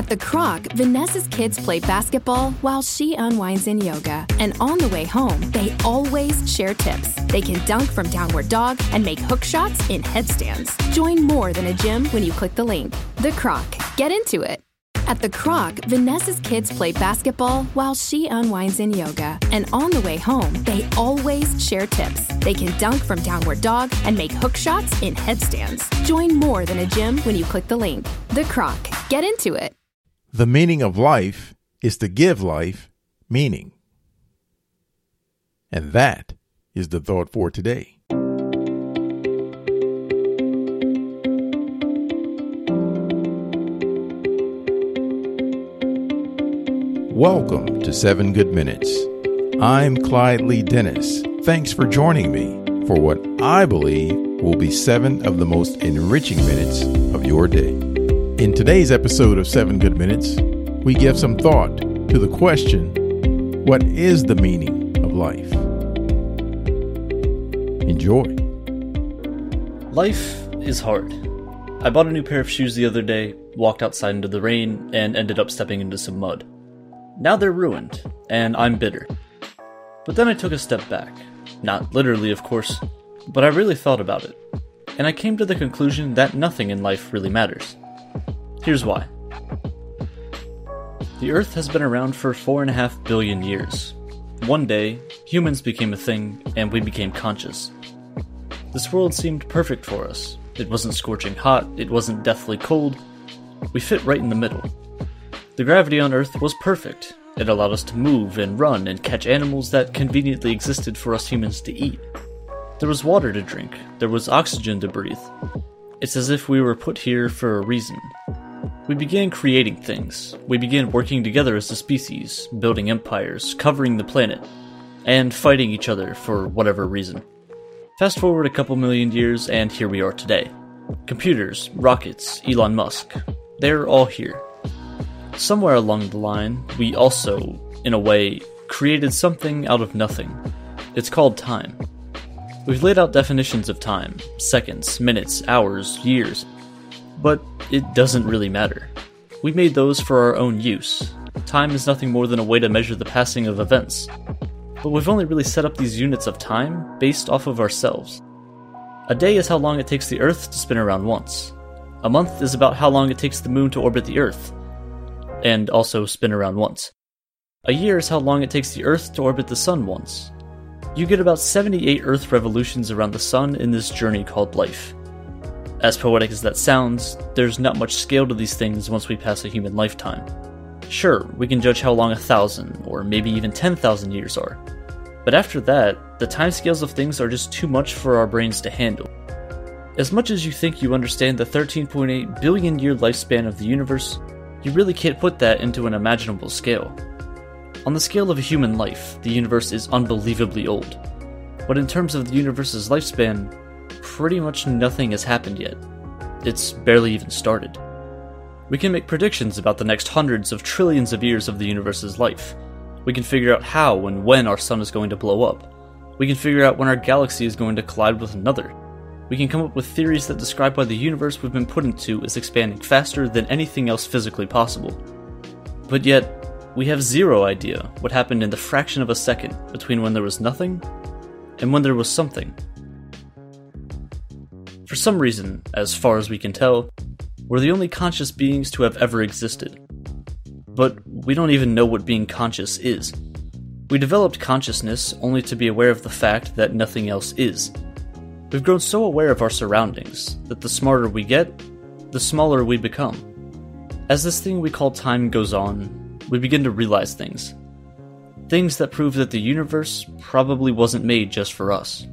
At the Croc, Vanessa's kids play basketball while she unwinds in yoga. And on the way home, they always share tips. They can dunk from downward dog and make hook shots in headstands. Join more than a gym when you click the link. The Croc. Get into it. At the Croc, Vanessa's kids play basketball while she unwinds in yoga. And on the way home, they always share tips. They can dunk from downward dog and make hook shots in headstands. Join more than a gym when you click the link. The Croc. Get into it. The meaning of life is to give life meaning. And that is the thought for today. Welcome to Seven Good Minutes. I'm Clyde Lee Dennis. Thanks for joining me for what I believe will be seven of the most enriching minutes of your day. In today's episode of Seven Good Minutes, we give some thought to the question What is the meaning of life? Enjoy. Life is hard. I bought a new pair of shoes the other day, walked outside into the rain, and ended up stepping into some mud. Now they're ruined, and I'm bitter. But then I took a step back. Not literally, of course, but I really thought about it. And I came to the conclusion that nothing in life really matters. Here's why. The Earth has been around for four and a half billion years. One day, humans became a thing, and we became conscious. This world seemed perfect for us. It wasn't scorching hot, it wasn't deathly cold. We fit right in the middle. The gravity on Earth was perfect. It allowed us to move and run and catch animals that conveniently existed for us humans to eat. There was water to drink, there was oxygen to breathe. It's as if we were put here for a reason. We began creating things. We began working together as a species, building empires, covering the planet, and fighting each other for whatever reason. Fast forward a couple million years, and here we are today. Computers, rockets, Elon Musk, they're all here somewhere along the line, we also, in a way, created something out of nothing. It's called time. We've laid out definitions of time seconds, minutes, hours, years. But it doesn't really matter. We made those for our own use. Time is nothing more than a way to measure the passing of events. But we've only really set up these units of time based off of ourselves. A day is how long it takes the Earth to spin around once. A month is about how long it takes the moon to orbit the Earth, and also spin around once. A year is how long it takes the Earth to orbit the Sun once. You get about 78 Earth revolutions around the Sun in this journey called life. As poetic as that sounds, there's not much scale to these things once we pass a human lifetime. Sure, we can judge how long a thousand, or maybe even 10,000 years are. But after that, the timescales of things are just too much for our brains to handle. As much as you think you understand the 13.8 billion year lifespan of the universe, you really can't put that into an imaginable scale. On the scale of a human life, the universe is unbelievably old. But in terms of the universe's lifespan, pretty much nothing has happened yet. It's barely even started. We can make predictions about the next hundreds of trillions of years of the universe's life. We can figure out how and when our sun is going to blow up. We can figure out when our galaxy is going to collide with another. We can come up with theories that describe why the universe we've been put into is expanding faster than anything else physically possible. But yet, we have zero idea what happened in the fraction of a second between when there was nothing and when there was something. For some reason, as far as we can tell, we're the only conscious beings to have ever existed. But we don't even know what being conscious is. We developed consciousness only to be aware of the fact that nothing else is. We've grown so aware of our surroundings that the smarter we get, the smaller we become. As this thing we call time goes on, we begin to realize things. Things that prove that the universe probably wasn't made just for us.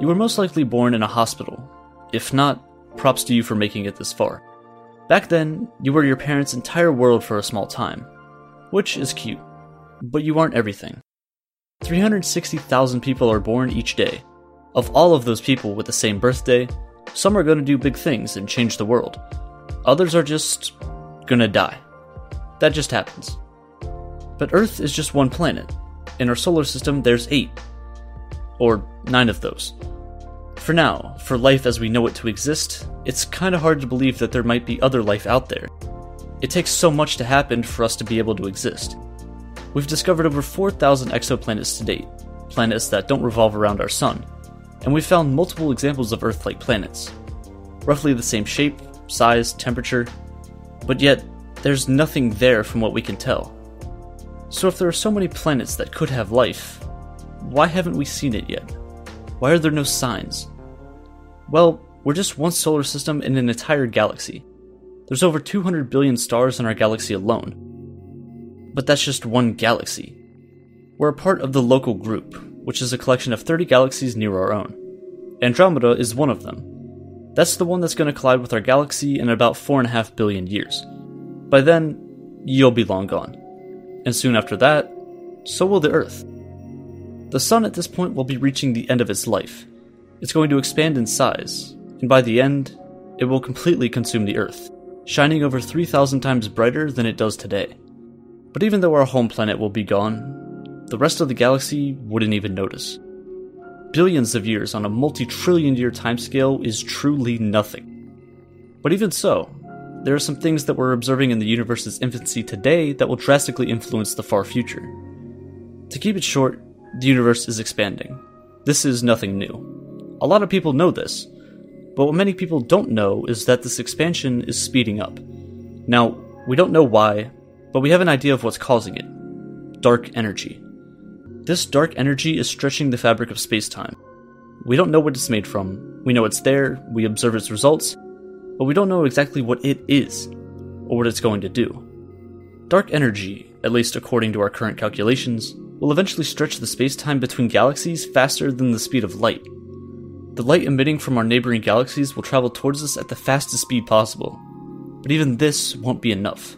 You were most likely born in a hospital. If not, props to you for making it this far. Back then, you were your parents' entire world for a small time, which is cute, but you aren't everything. 360,000 people are born each day. Of all of those people with the same birthday, some are going to do big things and change the world. Others are just gonna die. That just happens. But Earth is just one planet. In our solar system, there's eight. Or nine of those. For now, for life as we know it to exist, it's kinda hard to believe that there might be other life out there. It takes so much to happen for us to be able to exist. We've discovered over 4,000 exoplanets to date, planets that don't revolve around our sun, and we've found multiple examples of Earth like planets. Roughly the same shape, size, temperature, but yet there's nothing there from what we can tell. So, if there are so many planets that could have life, why haven't we seen it yet? Why are there no signs? Well, we're just one solar system in an entire galaxy. There's over 200 billion stars in our galaxy alone. But that's just one galaxy. We're a part of the Local Group, which is a collection of 30 galaxies near our own. Andromeda is one of them. That's the one that's going to collide with our galaxy in about 4.5 billion years. By then, you'll be long gone. And soon after that, so will the Earth. The Sun at this point will be reaching the end of its life. It's going to expand in size, and by the end, it will completely consume the Earth, shining over 3,000 times brighter than it does today. But even though our home planet will be gone, the rest of the galaxy wouldn't even notice. Billions of years on a multi trillion year timescale is truly nothing. But even so, there are some things that we're observing in the universe's infancy today that will drastically influence the far future. To keep it short, the universe is expanding. This is nothing new. A lot of people know this, but what many people don't know is that this expansion is speeding up. Now, we don't know why, but we have an idea of what's causing it dark energy. This dark energy is stretching the fabric of space-time. We don't know what it's made from. We know it's there, we observe its results, but we don't know exactly what it is, or what it's going to do. Dark energy, at least according to our current calculations, will eventually stretch the space-time between galaxies faster than the speed of light. The light emitting from our neighboring galaxies will travel towards us at the fastest speed possible, but even this won't be enough.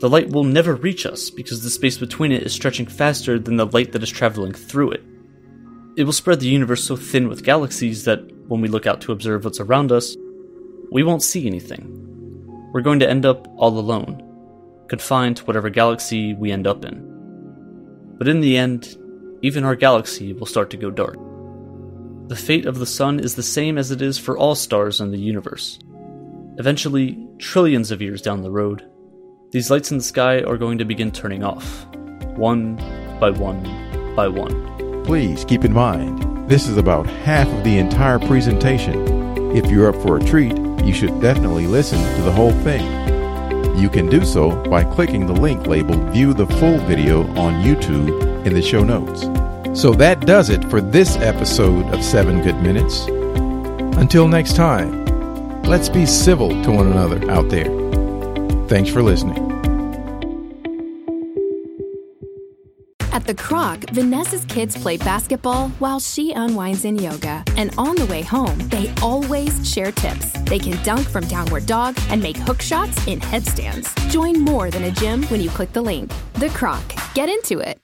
The light will never reach us because the space between it is stretching faster than the light that is traveling through it. It will spread the universe so thin with galaxies that, when we look out to observe what's around us, we won't see anything. We're going to end up all alone, confined to whatever galaxy we end up in. But in the end, even our galaxy will start to go dark. The fate of the sun is the same as it is for all stars in the universe. Eventually, trillions of years down the road, these lights in the sky are going to begin turning off, one by one by one. Please keep in mind, this is about half of the entire presentation. If you're up for a treat, you should definitely listen to the whole thing. You can do so by clicking the link labeled View the Full Video on YouTube in the show notes. So that does it for this episode of 7 Good Minutes. Until next time, let's be civil to one another out there. Thanks for listening. At the Croc, Vanessa's kids play basketball while she unwinds in yoga. And on the way home, they always share tips. They can dunk from downward dog and make hook shots in headstands. Join more than a gym when you click the link. The Croc. Get into it.